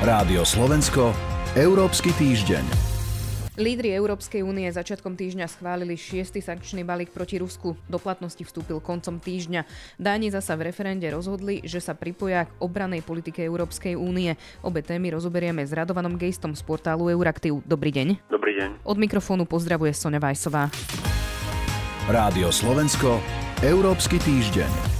Rádio Slovensko, Európsky týždeň. Lídry Európskej únie začiatkom týždňa schválili šiestý sankčný balík proti Rusku. Do platnosti vstúpil koncom týždňa. Dáni zasa v referende rozhodli, že sa pripoja k obranej politike Európskej únie. Obe témy rozoberieme s Radovanom Gejstom z portálu Euraktiv. Dobrý deň. Dobrý deň. Od mikrofónu pozdravuje Sonja Vajsová. Rádio Slovensko, Európsky týždeň.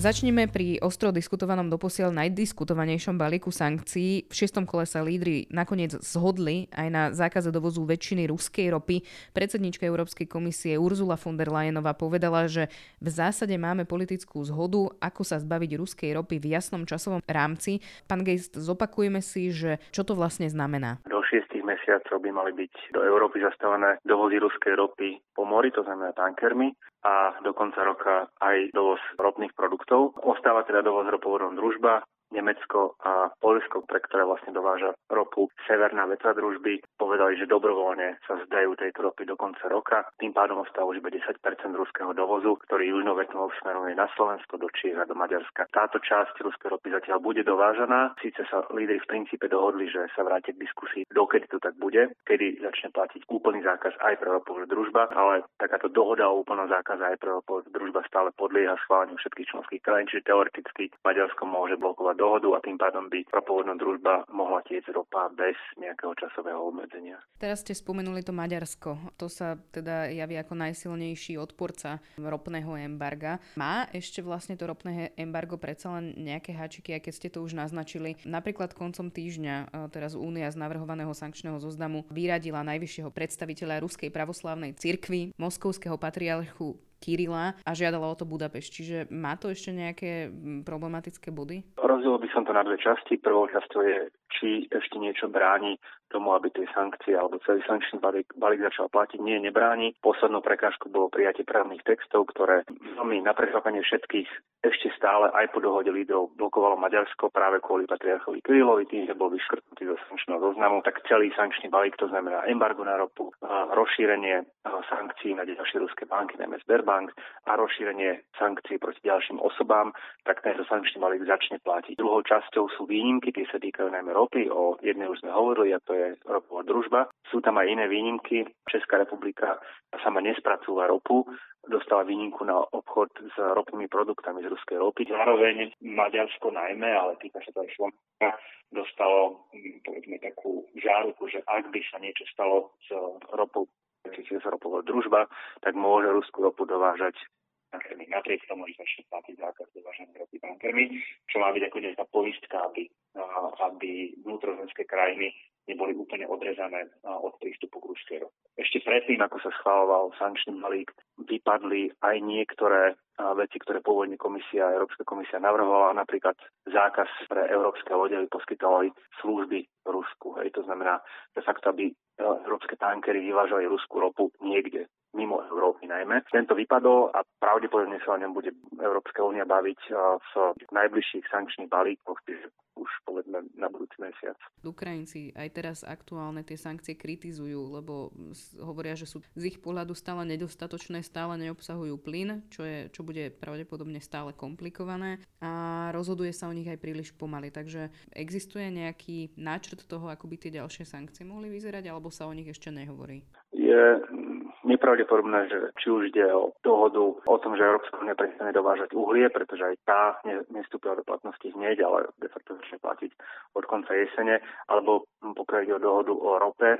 Začneme pri ostro diskutovanom doposiaľ najdiskutovanejšom balíku sankcií. V šiestom kole sa lídry nakoniec zhodli aj na zákaze dovozu väčšiny ruskej ropy. Predsednička Európskej komisie Urzula von der Leyenová povedala, že v zásade máme politickú zhodu, ako sa zbaviť ruskej ropy v jasnom časovom rámci. Pán Geist, zopakujeme si, že čo to vlastne znamená. Do šiestich mesiacov by mali byť do Európy zastavené dovozy ruskej ropy po mori, to znamená tankermi a do konca roka aj dovoz ropných produktov. Ostáva teda dovoz ropovodom družba, Nemecko a Polsko, pre ktoré vlastne dováža ropu Severná veta družby, povedali, že dobrovoľne sa zdajú tejto ropy do konca roka. Tým pádom ostáva už iba 10% ruského dovozu, ktorý južnou vetou smeruje na Slovensko, do Čiech a do Maďarska. Táto časť ruskej ropy zatiaľ bude dovážaná. Síce sa lídry v princípe dohodli, že sa vrátia k diskusii, dokedy to tak bude, kedy začne platiť úplný zákaz aj pre ropovú družba, ale takáto dohoda o úplnom zákaze aj pre ropovú družba stále podlieha schváleniu všetkých členských krajín, čiže teoreticky Maďarsko môže blokovať dohodu a tým pádom by ropovodná družba mohla tieť ropa bez nejakého časového obmedzenia. Teraz ste spomenuli to Maďarsko. To sa teda javí ako najsilnejší odporca ropného embarga. Má ešte vlastne to ropné embargo predsa len nejaké háčiky, keď ste to už naznačili. Napríklad koncom týždňa teraz Únia z navrhovaného sankčného zoznamu vyradila najvyššieho predstaviteľa Ruskej pravoslavnej cirkvi, moskovského patriarchu Kirila a žiadala o to Budapešť. Čiže má to ešte nejaké problematické body? Rozdiel by som to na dve časti. Prvou časťou je, či ešte niečo bráni tomu, aby tie sankcie alebo celý sankčný balík, balík začal platiť. Nie, nebráni. Poslednou prekážkou bolo prijatie právnych textov, ktoré veľmi na prekvapenie všetkých ešte stále aj po dohode lídrov blokovalo Maďarsko práve kvôli patriarchovi Kirilovi, tým, že bol vyškrtnutý zo sankčného zoznamu, tak celý sankčný balík, to znamená embargo na ropu, rozšírenie sankcií na ďalšie ruské banky, najmä Sberbank a rozšírenie sankcií proti ďalším osobám, tak tento sankčný balík začne platiť. Druhou časťou sú výnimky, tie sa týkajú najmä ropy, o jednej už sme hovorili, a to je ropová družba. Sú tam aj iné výnimky. Česká republika sama nespracúva ropu, dostala výnimku na obchod s ropnými produktami z ruskej ropy. Zároveň Maďarsko najmä, ale týka sa to aj Slovenska, dostalo povedzme takú žáruku, že ak by sa niečo stalo s ropou, či s ropová družba, tak môže ruskú ropu dovážať tankermi. Napriek tomu, že začne platiť zákaz dovážania ropy tankermi, čo má byť ako nejaká poistka, aby, aby vnútrozemské krajiny neboli úplne odrezané od prístupu k ruskej rope. Ešte predtým, ako sa schváloval sankčný balík, vypadli aj niektoré veci, ktoré pôvodne komisia, Európska komisia navrhovala, napríklad zákaz pre európske lode, aby poskytovali služby Rusku. Hej. To znamená, de facto, aby európske tankery vyvážali ruskú ropu niekde mimo Európy najmä. Tento vypadol a pravdepodobne sa o ňom bude Európska únia baviť v najbližších sankčných balíkoch, čiže už povedzme na budúci mesiac. Ukrajinci aj teraz aktuálne tie sankcie kritizujú, lebo hovoria, že sú z ich pohľadu stále nedostatočné, stále neobsahujú plyn, čo, je, čo bude pravdepodobne stále komplikované a rozhoduje sa o nich aj príliš pomaly. Takže existuje nejaký náčrt toho, ako by tie ďalšie sankcie mohli vyzerať, alebo sa o nich ešte nehovorí? Je nepravdepodobné, že či už ide o dohodu o tom, že Európska únia prestane dovážať uhlie, pretože aj tá nestúpila do platnosti hneď, ale de facto začne platiť od konca jesene, alebo pokiaľ ide o dohodu o rope,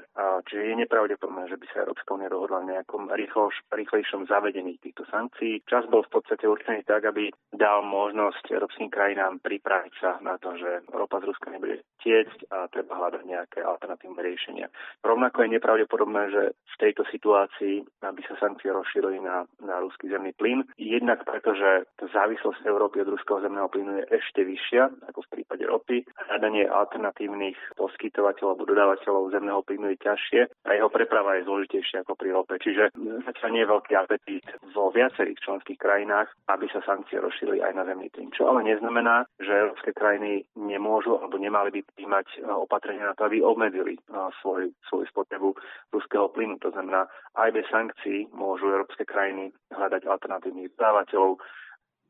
čiže je nepravdepodobné, že by sa Európska únia dohodla v nejakom rýchloš, rýchlejšom zavedení týchto sankcií. Čas bol v podstate určený tak, aby dal možnosť európskym krajinám pripraviť sa na to, že ropa z Ruska nebude tiecť a treba hľadať nejaké alternatívne riešenia. Rovnako je nepravdepodobné, že v tejto situácii aby sa sankcie rozšírili na, na ruský zemný plyn. Jednak preto, že závislosť Európy od ruského zemného plynu je ešte vyššia ako v prípade ropy. Hľadanie alternatívnych poskytovateľov alebo dodávateľov zemného plynu je ťažšie a jeho preprava je zložitejšia ako pri rope. Čiže zatiaľ nie je veľký apetít vo viacerých členských krajinách, aby sa sankcie rozšírili aj na zemný plyn. Čo ale neznamená, že európske krajiny nemôžu alebo nemali by príjmať opatrenia na to, aby obmedzili svoj, svoju spotrebu ruského plynu. To znamená, aj bez sankcií môžu európske krajiny hľadať alternatívnych dodávateľov,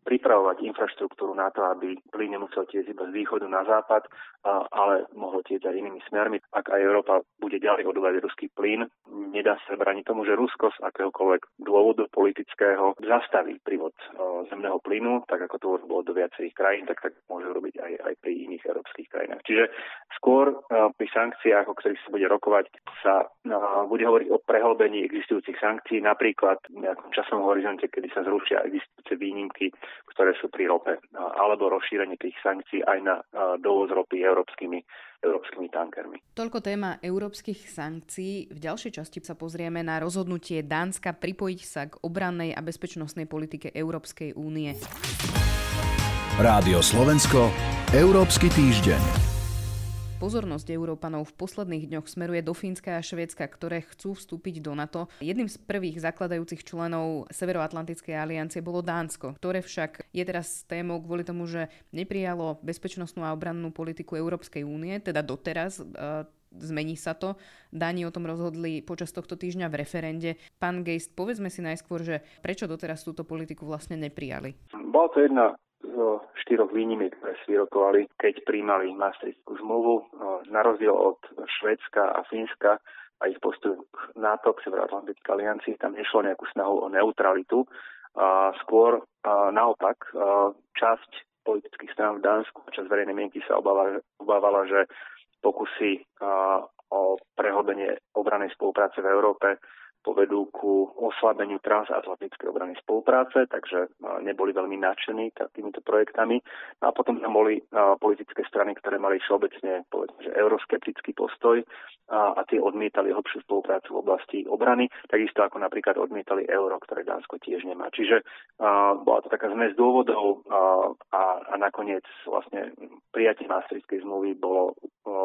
pripravovať infraštruktúru na to, aby plyn nemusel tieť iba z východu na západ, ale mohlo tieť aj inými smermi. Ak aj Európa bude ďalej odovať ruský plyn, nedá sa braniť tomu, že Rusko z akéhokoľvek dôvodu politického zastaví prívod zemného plynu, tak ako to bolo do viacerých krajín, tak tak môže robiť aj, aj pri iných európskych krajinách. Čiže skôr pri sankciách, o ktorých sa bude rokovať, sa bude hovoriť o prehlbení existujúcich sankcií, napríklad v nejakom časovom horizonte, kedy sa zrušia existujúce výnimky ktoré sú pri rope, alebo rozšírenie tých sankcií aj na dovoz ropy európskymi, európskymi tankermi. Toľko téma európskych sankcií. V ďalšej časti sa pozrieme na rozhodnutie Dánska pripojiť sa k obrannej a bezpečnostnej politike Európskej únie. Rádio Slovensko, Európsky týždeň. Pozornosť Európanov v posledných dňoch smeruje do Fínska a Švédska, ktoré chcú vstúpiť do NATO. Jedným z prvých zakladajúcich členov Severoatlantickej aliancie bolo Dánsko, ktoré však je teraz témou kvôli tomu, že neprijalo bezpečnostnú a obrannú politiku Európskej únie, teda doteraz. E, zmení sa to. Dáni o tom rozhodli počas tohto týždňa v referende. Pán Geist, povedzme si najskôr, že prečo doteraz túto politiku vlastne neprijali? Bola to jedna zo štyroch výnimiek, ktoré si vyrokovali, keď príjmali Maastrichtskú zmluvu. No, na rozdiel od Švedska a Fínska a ich postup k NATO, k Severoatlantickej aliancii, tam nešlo nejakú snahu o neutralitu. A skôr a naopak a časť politických strán v Dánsku a časť verejnej mienky sa obávala, obávala že pokusy o prehlbenie obranej spolupráce v Európe povedú ku oslabeniu transatlantickej obrany spolupráce, takže neboli veľmi nadšení týmito projektami. No a potom tam boli politické strany, ktoré mali všeobecne povedzme, že euroskeptický postoj a, a tie odmietali hlbšiu spoluprácu v oblasti obrany, takisto ako napríklad odmietali euro, ktoré Dánsko tiež nemá. Čiže a, bola to taká zmes dôvodov a, a, a nakoniec vlastne prijatie Maastrichtskej zmluvy bolo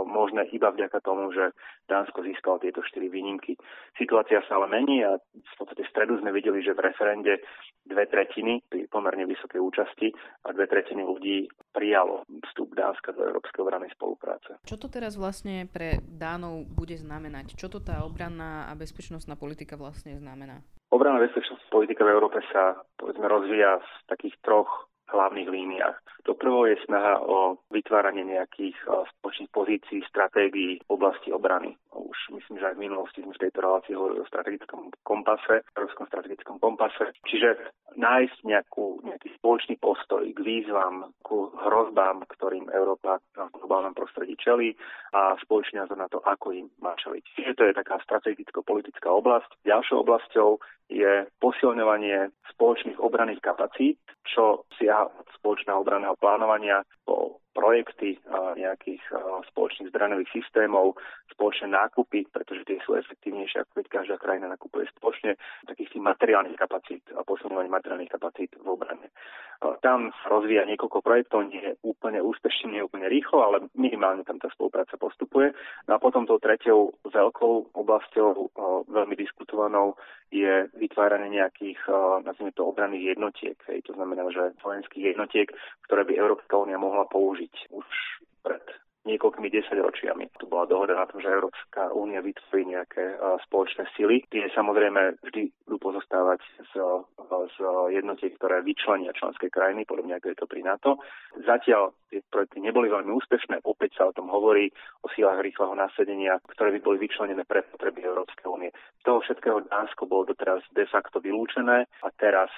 možné iba vďaka tomu, že Dánsko získalo tieto štyri výnimky. Situácia sa ale mení a v podstate v stredu sme videli, že v referende dve tretiny pri pomerne vysokej účasti a dve tretiny ľudí prijalo vstup Dánska do Európskej obranej spolupráce. Čo to teraz vlastne pre Dánov bude znamenať? Čo to tá obranná a bezpečnostná politika vlastne znamená? Obranná bezpečnostná politika v Európe sa povedzme rozvíja v takých troch hlavných líniách. To prvo je snaha o vytváranie nejakých spoločných pozícií, stratégií v oblasti obrany. Už myslím, že aj v minulosti sme v tejto relácii hovorili o strategickom kompase, európskom strategickom kompase. Čiže nájsť nejakú, nejaký spoločný postoj k výzvam, ku hrozbám, ktorým Európa v globálnom prostredí čelí a spoločný názor na to, ako im má čeliť. Čiže to je taká strategicko-politická oblasť. Ďalšou oblasťou je posilňovanie spoločných obranných kapacít, čo siaha od spoločného obranného plánovania po projekty nejakých spoločných zbraňových systémov, spoločné nákupy, pretože tie sú efektívnejšie, ako keď každá krajina nakupuje spoločne, takých tých materiálnych kapacít a posilňovanie materiálnych kapacít v obrane. Tam rozvíja niekoľko projektov, nie je úplne úspešne, nie je úplne rýchlo, ale minimálne tam tá spolupráca postupuje. No a potom tou tretiou veľkou oblasťou, veľmi diskutovanou, je vytváranie nejakých, nazvime to, obranných jednotiek. Hej. To znamená, že vojenských jednotiek, ktoré by Európska únia mohla použiť už pred niekoľkými desaťročiami. Tu bola dohoda na tom, že Európska únia vytvorí nejaké spoločné sily. Tie samozrejme vždy budú pozostávať z, z jednotiek, ktoré vyčlenia členské krajiny, podobne ako je to pri NATO. Zatiaľ tie projekty neboli veľmi úspešné. Opäť sa o tom hovorí, o sílach rýchleho nasedenia, ktoré by boli vyčlenené pre potreby Európskej únie. Z toho všetkého Dánsko bolo doteraz de facto vylúčené a teraz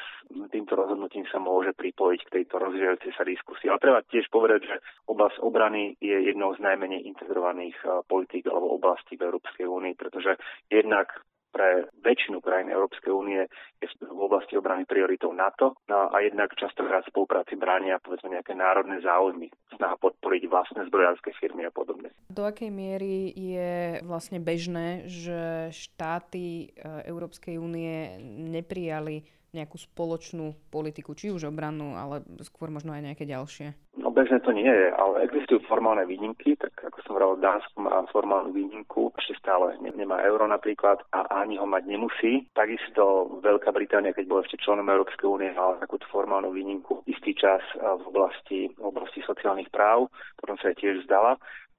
týmto rozhodnutím sa môže pripojiť k tejto rozvíjajúcej sa diskusii. Ale treba tiež povedať, že oblasť obrany je jednou z najmenej integrovaných eh, politík alebo oblastí v Európskej únii, pretože jednak pre väčšinu krajín Európskej únie je v oblasti obrany prioritou NATO no a jednak častokrát spolupráci bránia povedzme nejaké národné záujmy, snaha podporiť vlastné zbrojárske firmy a podobne. Do akej miery je vlastne bežné, že štáty eh, Európskej únie neprijali nejakú spoločnú politiku, či už obrannú, ale skôr možno aj nejaké ďalšie? Bežne to nie je, ale existujú formálne výnimky, tak ako som hovoril, Dánsko má formálnu výnimku, ešte stále nemá euro napríklad a ani ho mať nemusí. Takisto Veľká Británia, keď bola ešte členom Európskej únie, mala takúto formálnu výnimku istý čas v oblasti, v oblasti sociálnych práv, potom sa aj tiež vzdala.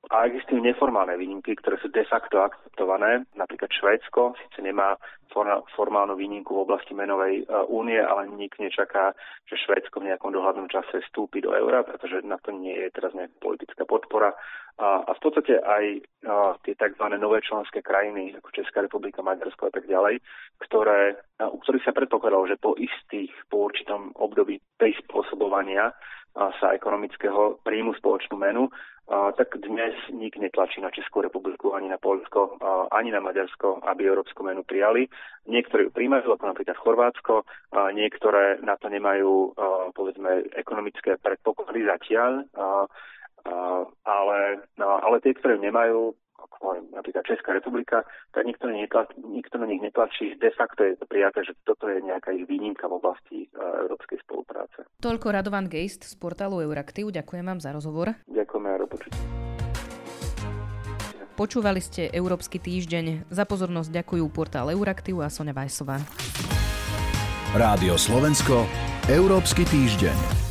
A existujú neformálne výnimky, ktoré sú de facto akceptované. Napríklad Švédsko síce nemá formálnu výnimku v oblasti menovej e, únie, ale nik nečaká, že Švédsko v nejakom dohľadnom čase vstúpi do eura, pretože na to nie je teraz nejaká politická podpora. A, v podstate aj a, tie tzv. nové členské krajiny, ako Česká republika, Maďarsko a tak ďalej, ktoré, a, u ktorých sa predpokladalo, že po istých, po určitom období prispôsobovania sa ekonomického príjmu spoločnú menu, tak dnes nik netlačí na Českú republiku, ani na Polsko, ani na Maďarsko, aby európsku menu prijali. Niektorí ju príjmajú, ako napríklad Chorvátsko, niektoré na to nemajú, povedzme, ekonomické predpoklady zatiaľ, ale, ale tie, ktoré nemajú, poviem, napríklad Česká republika, tak nikto, netlač, nikto na nich netlačí. De facto je to prijaté, že toto je nejaká ich výnimka v oblasti uh, európskej spolupráce. Toľko Radovan Geist z portálu Euraktiv. Ďakujem vám za rozhovor. Ďakujeme aj Počúvali ste Európsky týždeň. Za pozornosť ďakujú portál Euraktiv a Sonja Vajsová. Rádio Slovensko, Európsky týždeň.